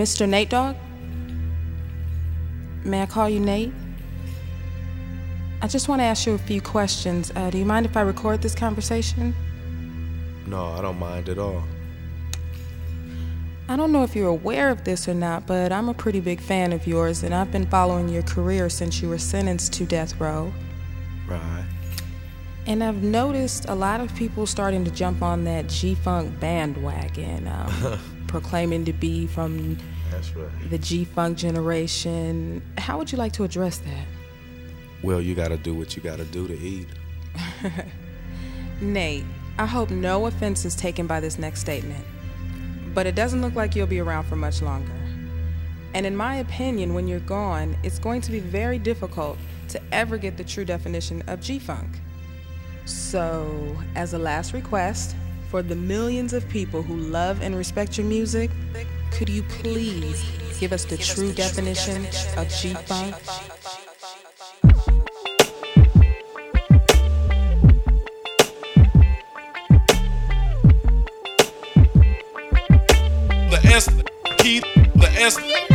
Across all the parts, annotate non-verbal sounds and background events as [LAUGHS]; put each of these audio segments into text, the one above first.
Mr. Nate Dogg? May I call you Nate? I just want to ask you a few questions. Uh, do you mind if I record this conversation? No, I don't mind at all. I don't know if you're aware of this or not, but I'm a pretty big fan of yours, and I've been following your career since you were sentenced to death row. Right. And I've noticed a lot of people starting to jump on that G Funk bandwagon, um, [LAUGHS] proclaiming to be from That's right. the G Funk generation. How would you like to address that? Well, you gotta do what you gotta do to eat. [LAUGHS] Nate, I hope no offense is taken by this next statement, but it doesn't look like you'll be around for much longer. And in my opinion, when you're gone, it's going to be very difficult to ever get the true definition of G Funk. So, as a last request, for the millions of people who love and respect your music, could you please give us the true definition of G Funk? The S, Keith, the S,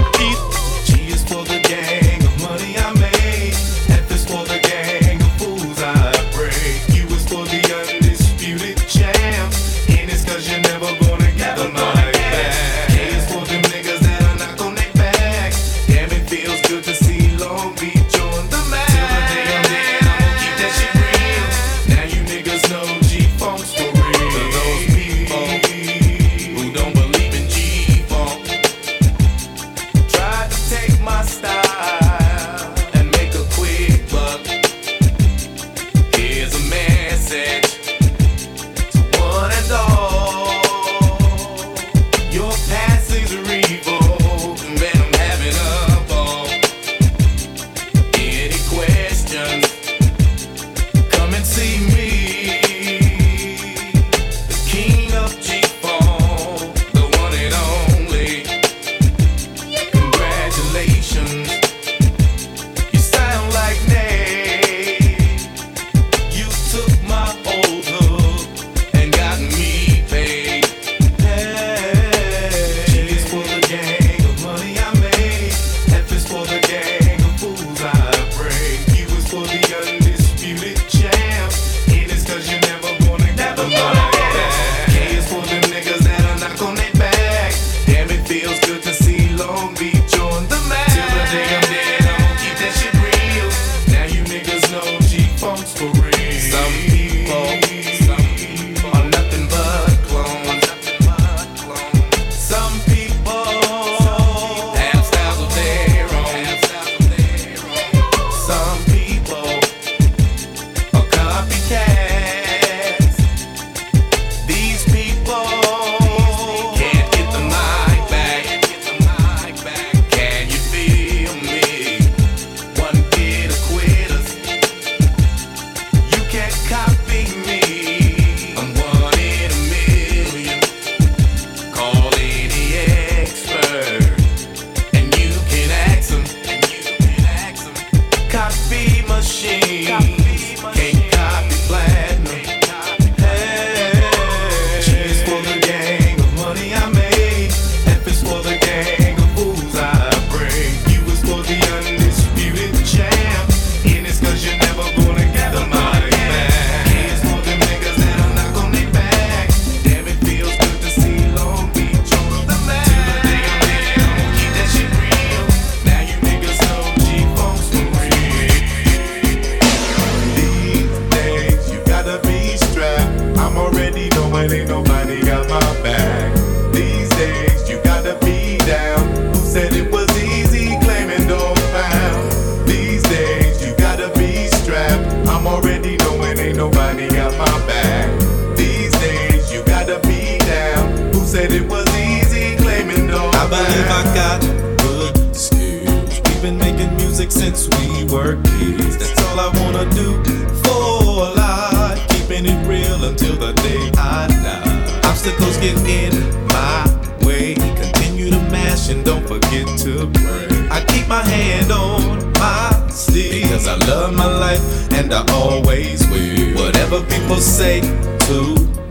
I believe I got good skills. We've been making music since we were kids. That's all I wanna do for life. Keeping it real until the day I die. Obstacles get in my way. Continue to mash and don't forget to pray. I keep my hand on my stick because I love my life and I always will. Whatever people say to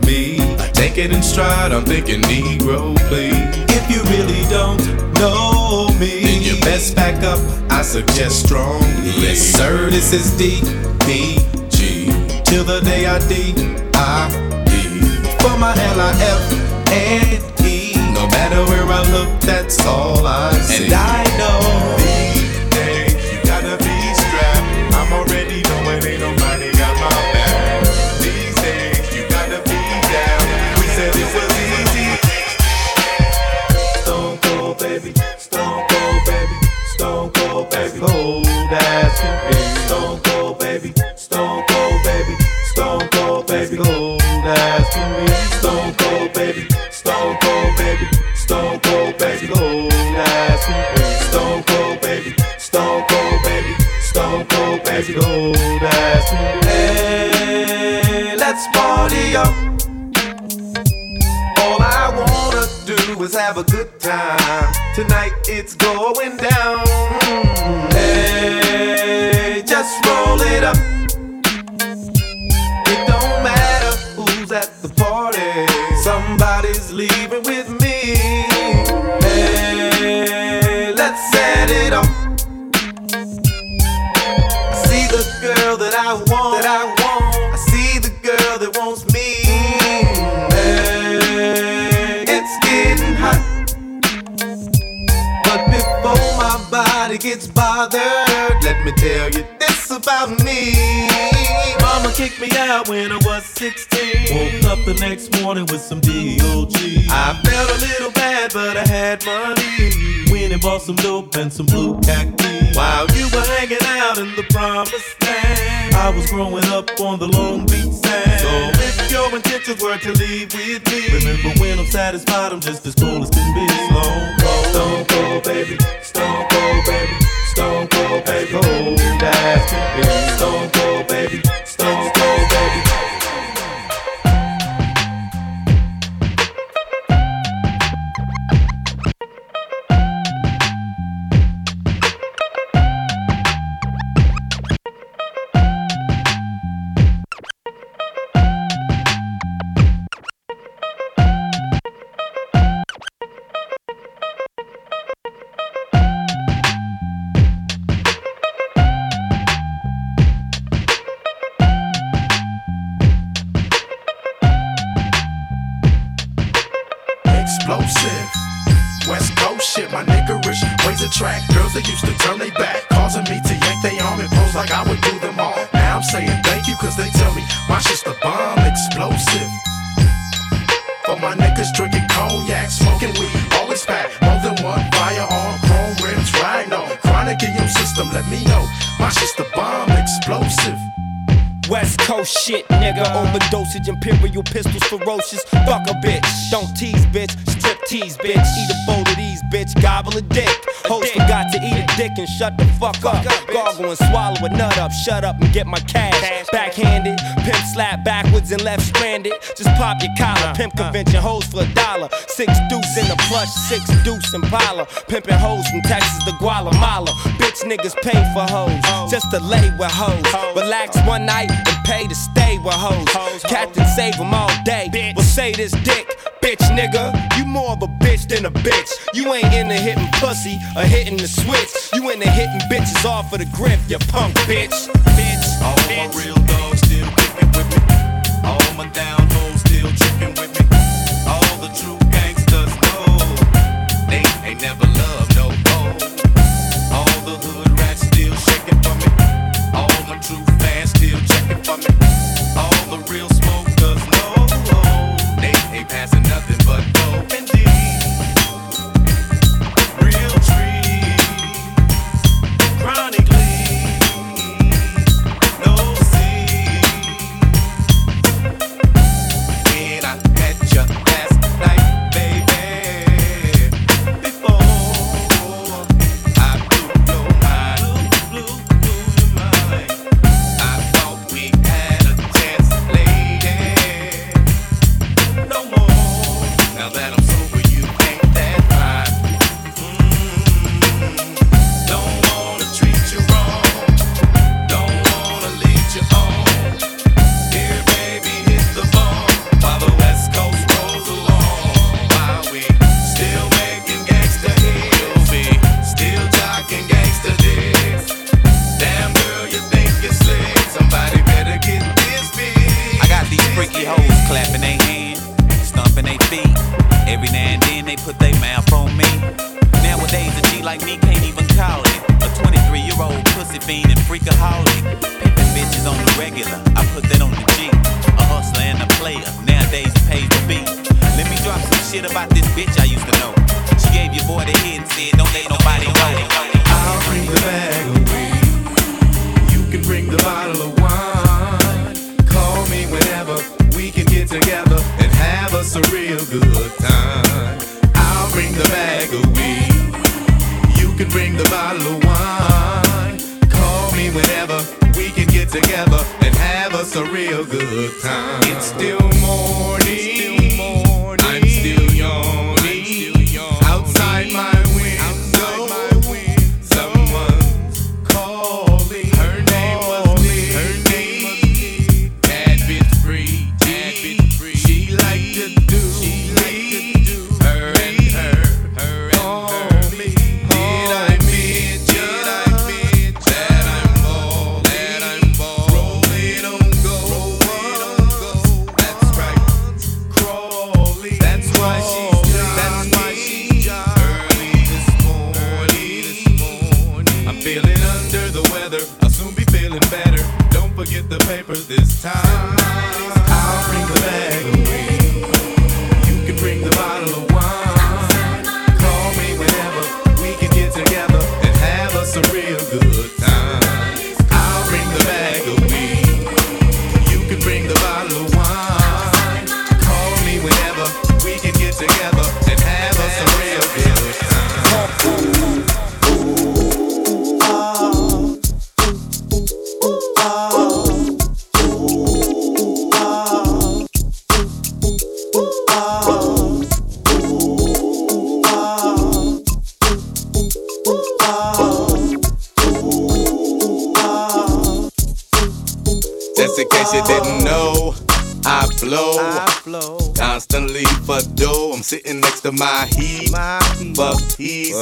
take it in stride. I'm thinking Negro, please. If you really don't know me, then you best back up. I suggest strongly. Yes, sir, this is D P G till the day I D I E for my L I F and E. No matter where I look, that's all I see. And I know 16. Woke up the next morning with some DOG. I felt a little bad, but I had money. Went and bought some dope and some blue khaki. While you were hanging out in the promised land. I was growing up on the Long Beach sand. So if your intentions were to leave with me, Remember when I'm satisfied, I'm just as cool as can be. Stone cold. Stone cold, baby. Stone cold, baby. Stone cold, baby. Cold as. Stone cold, baby. Stone cold, ways attract girls that used to turn they back, causing me to yank they arm and pose like I would do them all. Now I'm saying thank you, cause they tell me my shit's the bomb, explosive. For my niggas drinking cognac, smoking weed, always pack more than one firearm, chrome rims, rhino, chronic in your system, let me know. My shit's the bomb, explosive. West Coast shit, nigga. Overdosage, imperial pistols, ferocious. Fuck a bitch. Don't tease, bitch. Strip tease, bitch. Eat a bowl of these, bitch. Gobble a dick. Host forgot to eat a dick and shut the fuck up. Gargle and swallow a nut up. Shut up and get my cash. Backhanded, pimp slap backwards and left stranded. Just pop your collar. Pimp convention hoes for a dollar. Six deuce in the plush, six deuce in Impala. Pimping hoes from Texas to Guatemala. Bitch niggas pay for hoes. Just to lay with hoes. Relax one night and pay to stay with hoes. Captain save them all day. Well, say this dick, bitch nigga. You more of a than a bitch. You ain't into hitting pussy or hitting the switch. You into hitting bitches off of the grip, you punk bitch. Bitch, All my real dogs. Just in case you didn't know, I flow. Constantly for dough. I'm sitting next to my heat. For peace.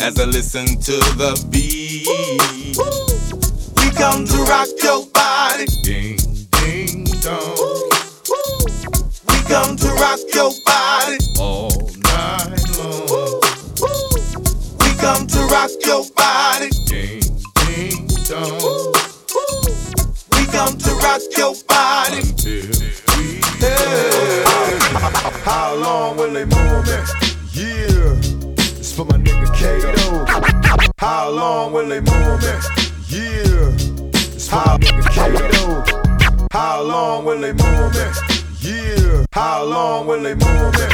As I listen to the beat. We come to rock your body. Ding, ding, dong. We come to rock your body. All night long. We come to rock your body. Ding, ding, dong. Come to rock your body. How long will they move me? Yeah, it's for my nigga Kato. How long will they move me? Yeah, it's for my nigga Kato. How long will they move me? Yeah, how long will they move me?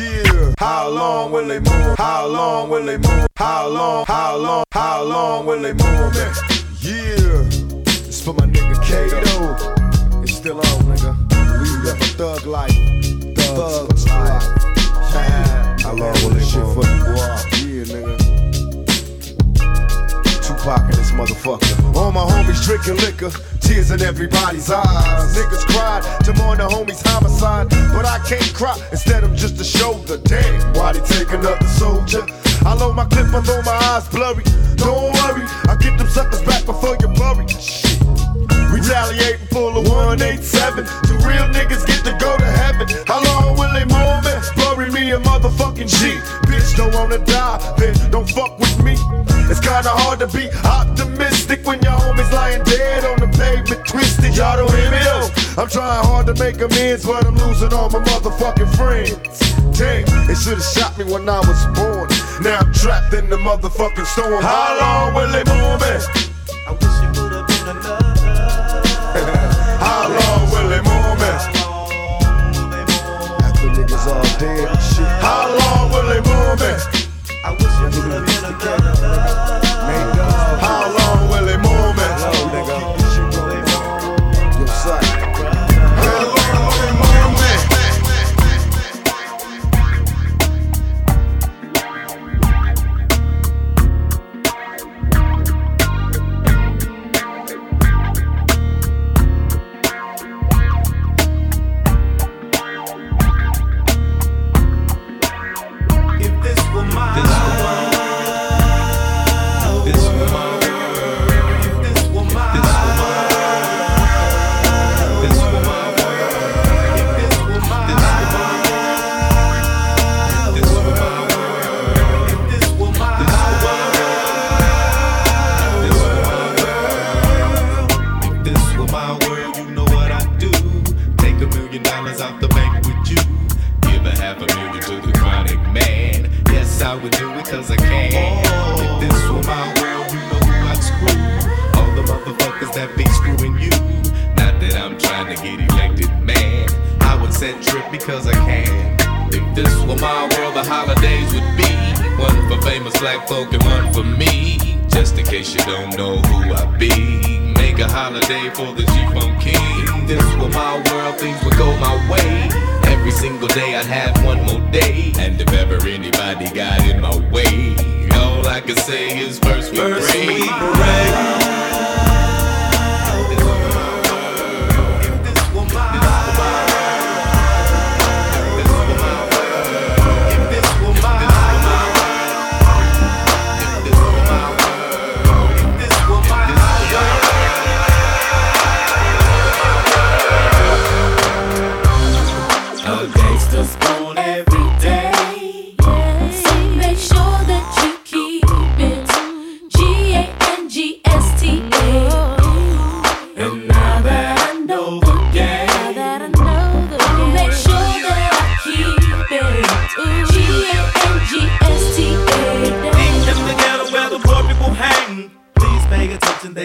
Yeah, how long will they move? How long will they move? How long? How long? How long will they move me? Yeah, Kato. It's still on, nigga. We live a thug life. Thug life. How long will they shit for you, boy? Yeah, nigga. Tupac and this motherfucker. All my homies drinking liquor, tears in everybody's eyes. Niggas cried to mourn the homies' homicide, but I can't cry. Instead, I'm just a shoulder. Damn, why they take another soldier? I load my clip, although my eyes blurry. Don't worry, I get them suckers back before you bury. Shit. Retaliate and pull a 187. Two real niggas get to go to heaven. How long will they move me? Bury me a motherfucking G. Bitch, don't wanna die, then don't fuck with me. It's kinda hard to be optimistic when your homies lying dead on the pavement, twisted. Y'all don't hear me though. I'm trying hard to make amends, but I'm losing all my motherfucking friends. Damn, they should've shot me when I was born. Now I'm trapped in the motherfucking storm. How long will they move me? How dead shit. How long will they move me? Because I can. If this were my world, the holidays would be one for famous black folk and one for me. Just in case you don't know who I be, make a holiday for the G-Funk King. If this were my world, things would go my way. Every single day I'd have one more day. And if ever anybody got in my way, all I can say is first we First pray. we pray.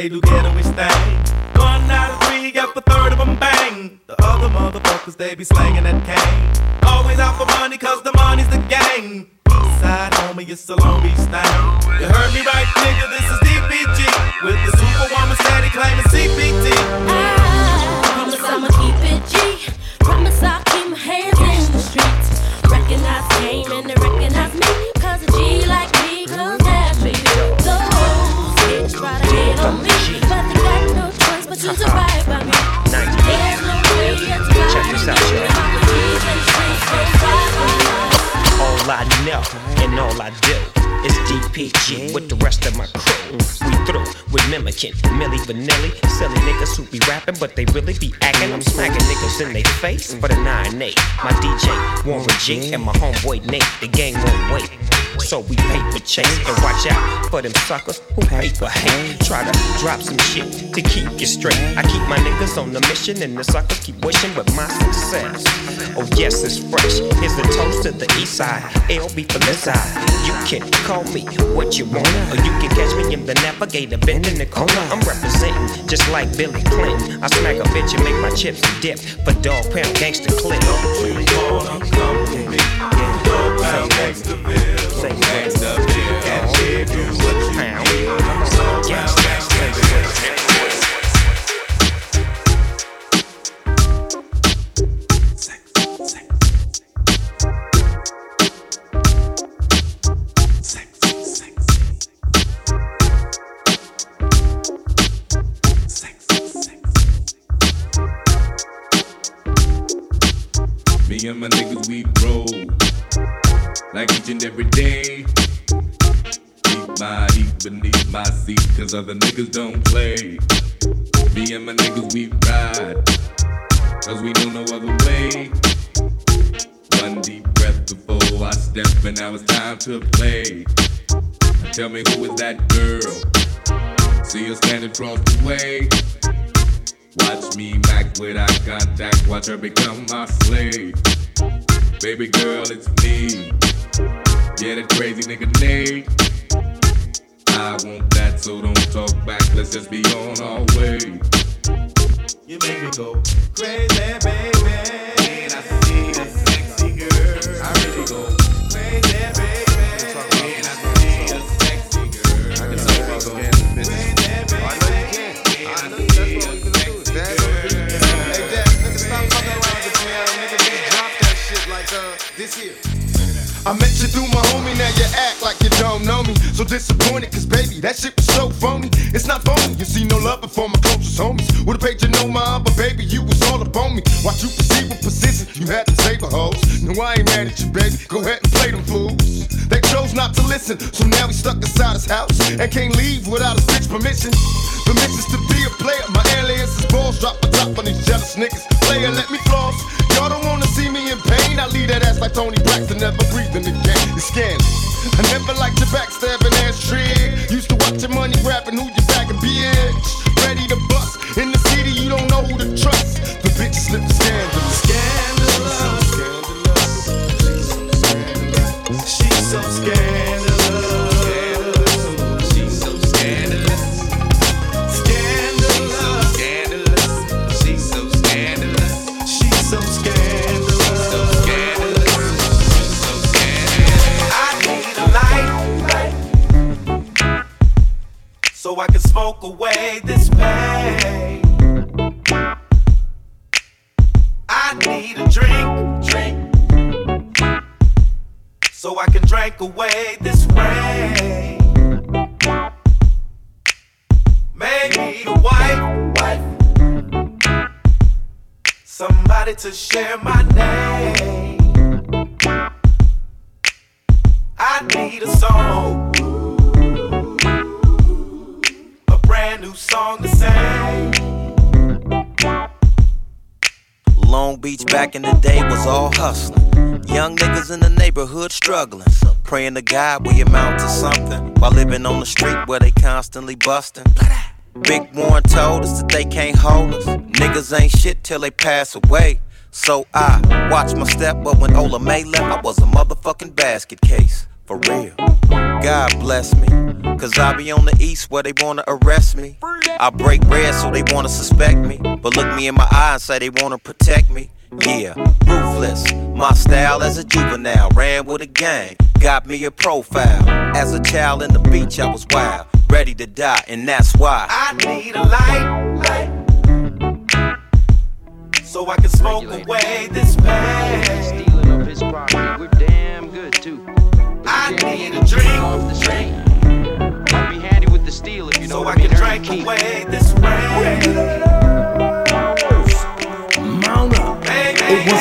They do ghettoish things. One out of three, up a third of them bang. The other motherfuckers, they be slanging that cane. Always out for money, cause the money's the game. Eastside, homie, it's a Long Beach thing. You heard me right, nigga, this is DPG. With the superwoman steady claiming CPT. Ah, promise I'ma keep it G. Promise I'll Check this out, y'all. All I know and all I do DPG with the rest of my crew. We through with mimicking Milli Vanilli. Silly niggas who be rapping, but they really be acting. I'm smacking niggas in their face for the 9 8. My DJ Warren G and my homeboy Nate. The gang won't wait. So we paper chase and watch out for them suckers who paper hate. Try to drop some shit to keep you straight. I keep my niggas on the mission and the suckers keep wishing with my success. Oh yes, it's fresh. Here's a toast to the east side. LB for the side. You can call me what you want, or you can catch me in the navigator bend in the corner. I'm representing just like Billy Clinton. I smack a bitch and make my chips dip. For Dogg Pound gangster clip. Me like each and every day. Keep my heat beneath my seat, cause other niggas don't play. Me and my niggas, we ride, cause we know no other way. One deep breath before I step, and now it's time to play. Now tell me who is that girl? See her standing across the way. Watch me back with eye contact, watch her become my slave. Baby girl, it's me. Yeah, that crazy nigga Nate. I want that, so don't talk back, let's just be on our way. You make me go crazy, baby. I met you through my homie, now you act like you don't know me. So disappointed, cause baby, that shit was so phony. It's not phony, you see no love before my closest homies. Would've paid you no mind, but baby, you was all up on me. Watch you proceed with precision, you had to save a hoes. No, I ain't mad at you, baby, go ahead and play them fools. They chose not to listen, so now we stuck inside his house and can't leave without his bitch permission. Permissions to be a player, my alias is balls. Drop the top on these jealous niggas. Player, let me floss. Toni Braxton, never breathing again. It's scandalous. I never liked your backstabbing ass trick. Used to watch your money grabbing who you back and bitch. Away this rain. Maybe a wife, wife, somebody to share my name. I need a song, a brand new song to sing. Long Beach back in the day was all hustling. Young niggas in the neighborhood struggling. Praying to God we amount to something while living on the street where they constantly busting. Big Warren told us that they can't hold us. Niggas ain't shit till they pass away. So I watch my step, but when Ola May left, I was a motherfucking basket case. For real. God bless me. Cause I be on the east where they wanna arrest me. I break bread so they wanna suspect me. But look me in my eye and say they wanna protect me. Yeah, ruthless. My style as a juvenile. Ran with a gang. Got me a profile. As a child in the beach, I was wild. Ready to die, and that's why. I need a light, light, so I can smoke away this pain. Stealing of his property, we're damn good too. I need a drink, Off the street. I'll be handy with the steel if you know so what I I can drink away this rain.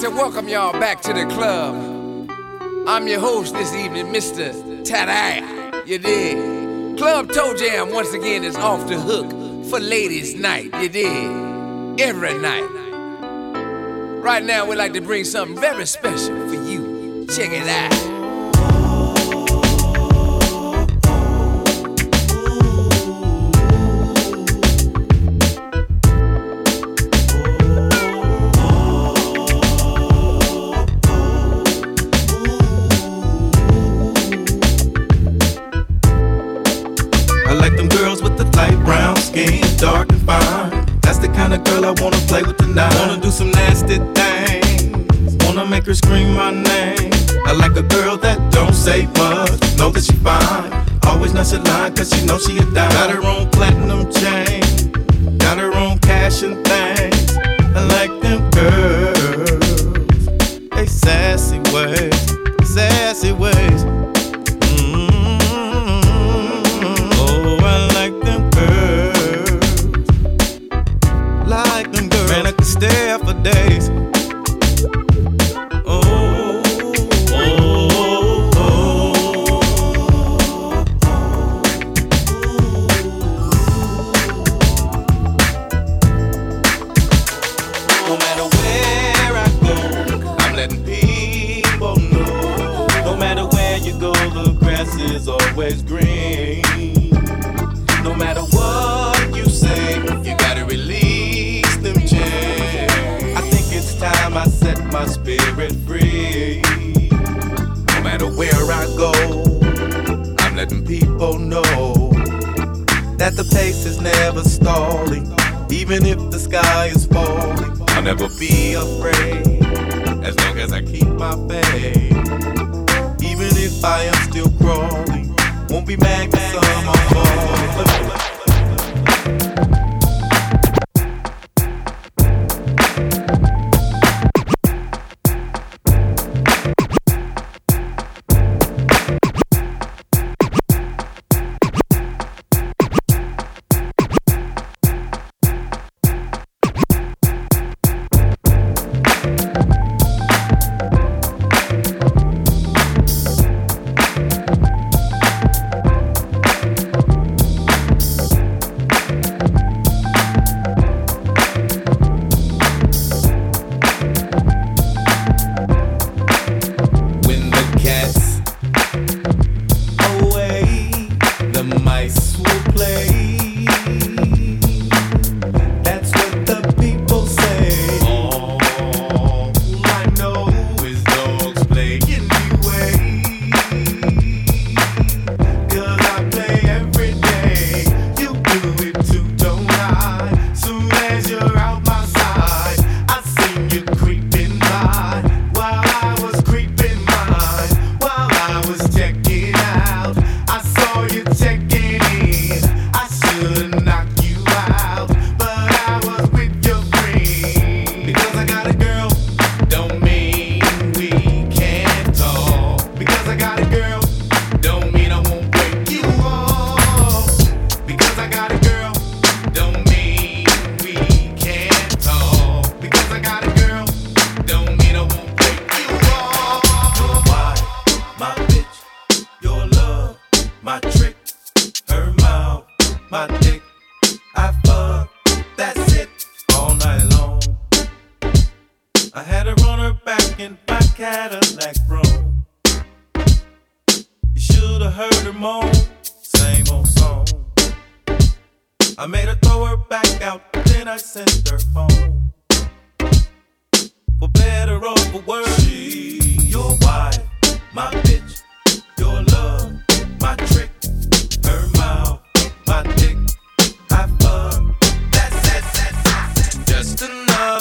To welcome y'all back to the club. I'm your host this evening, Mr. Tadai. You dig? Club Toe Jam once again is off the hook for ladies' night. You dig? Every night. Right now, we'd like to bring something very special for you. Check it out. Dark and fine. That's the kind of girl I wanna play with tonight. Wanna do some nasty things, wanna make her scream my name. I like a girl that don't say much, know that she fine. Always nice at line, cause she know she a dime. Got her own platinum chain, got her own cash and things. I like them girls, they sassy ways, spirit free. No matter where I go, I'm letting people know. that the pace is never stalling. Even if the sky is falling, I'll never be afraid. As long as I keep my faith. Even if I am still crawling, won't be mad cause are her back in my Cadillac room. You should've heard her moan, same old song. I made her throw her back out, then I sent her home. For better or for worse, she, your wife, my bitch, your love, my trick, her mouth, my dick. I fuck, that's it, that's it. Just another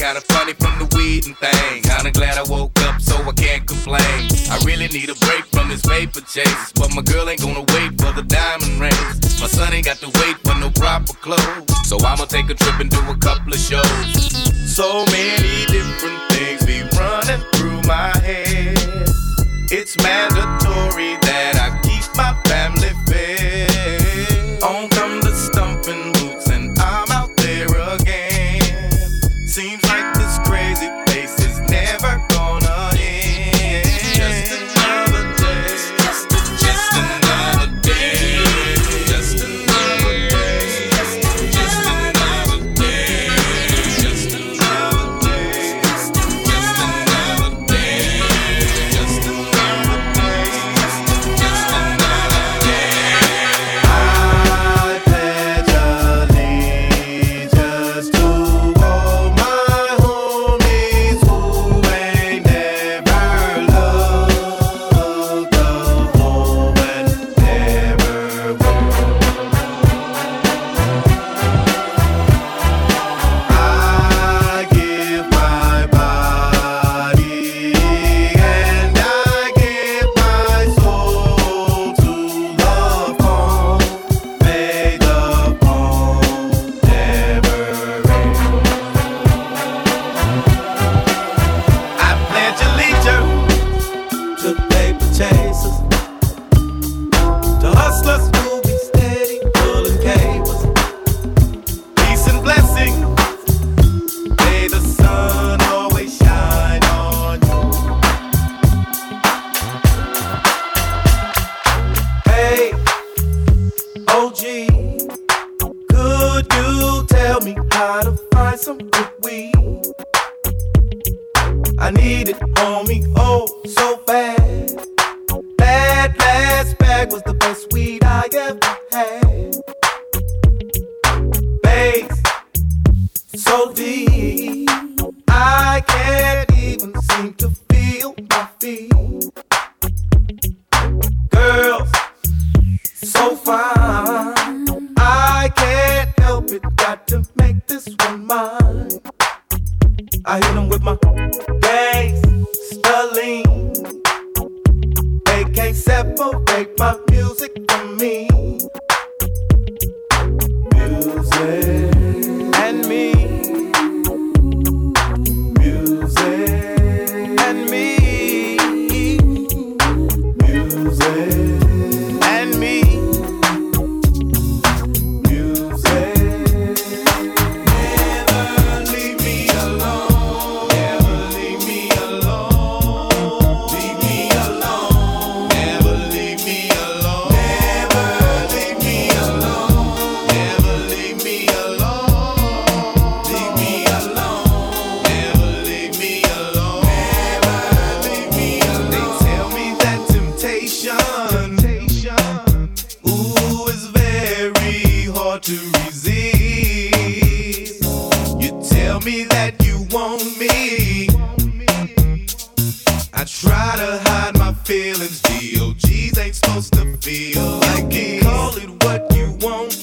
kinda funny from the weed and thing. Kinda glad I woke up so I can't complain. I really need a break from this paper chase. But my girl ain't gonna wait for the diamond rings. My son ain't got to wait for no proper clothes. So I'ma take a trip and do a couple of shows. So many I hit 'em with my gangsta They can't separate my music from me. Music feel like it. Call it what you want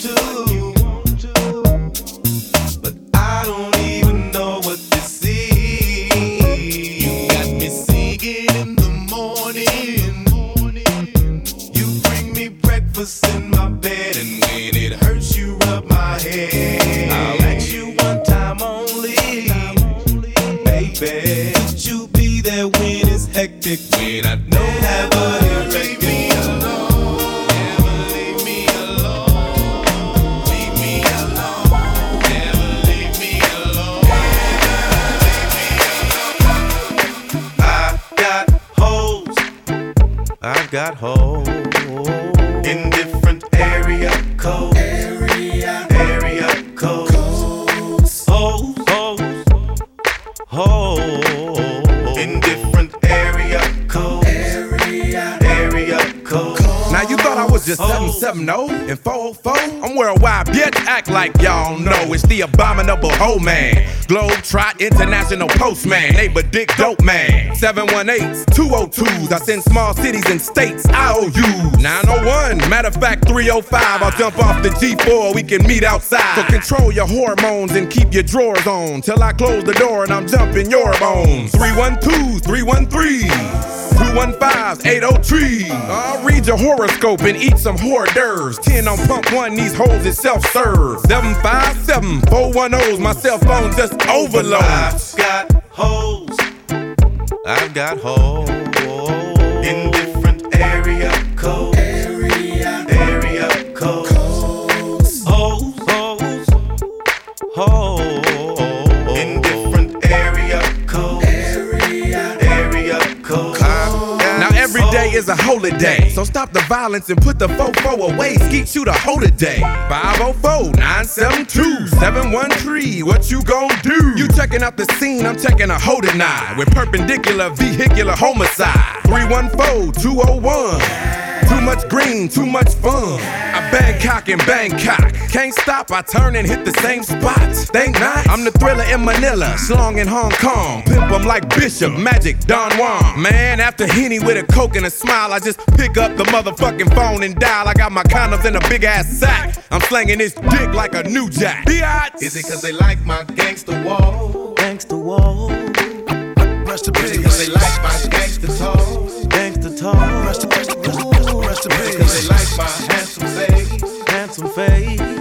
abominable hoe man. Globe Trot International Postman. Neighbor Dick Dope Man. 718s, 202s. I send small cities and states IOUs. 901, matter of fact, 305. I'll jump off the G4. We can meet outside. So control your hormones and keep your drawers on. Till I close the door and I'm jumping your bones. 312, 313. 215s, 803. I'll read your horoscope and eat some hors d'oeuvres. 10 on pump one, these hoes is self serve. 757 410's, my cell phone just overloads. I've got holes. I've got holes in different area codes. Area, area codes. Holes, holes, holes day is a holiday, so stop the violence and put the fofo away. Skeet you the whole day. 504-972-713. What you gon' do? You checking out the scene, I'm checking a hold eye with perpendicular vehicular homicide. 314-201. Too much green, too much fun. I Bangkok and Bangkok. Can't stop, I turn and hit the same spot. Think not? I'm the thriller in Manila, slong in Hong Kong. Pimp 'em like Bishop, Magic, Don Juan. Man, after Henny with a coke and a smile, I just pick up the motherfucking phone and dial. I got my condoms in a big ass sack. I'm slanging this dick like a new jack. Biatch. Is it cause they like my gangster wall? Gangster wall. Rest in Is it cause they like my gangster talk? Gangster talk. Rest in peace. Rest in Is it cause they like my some.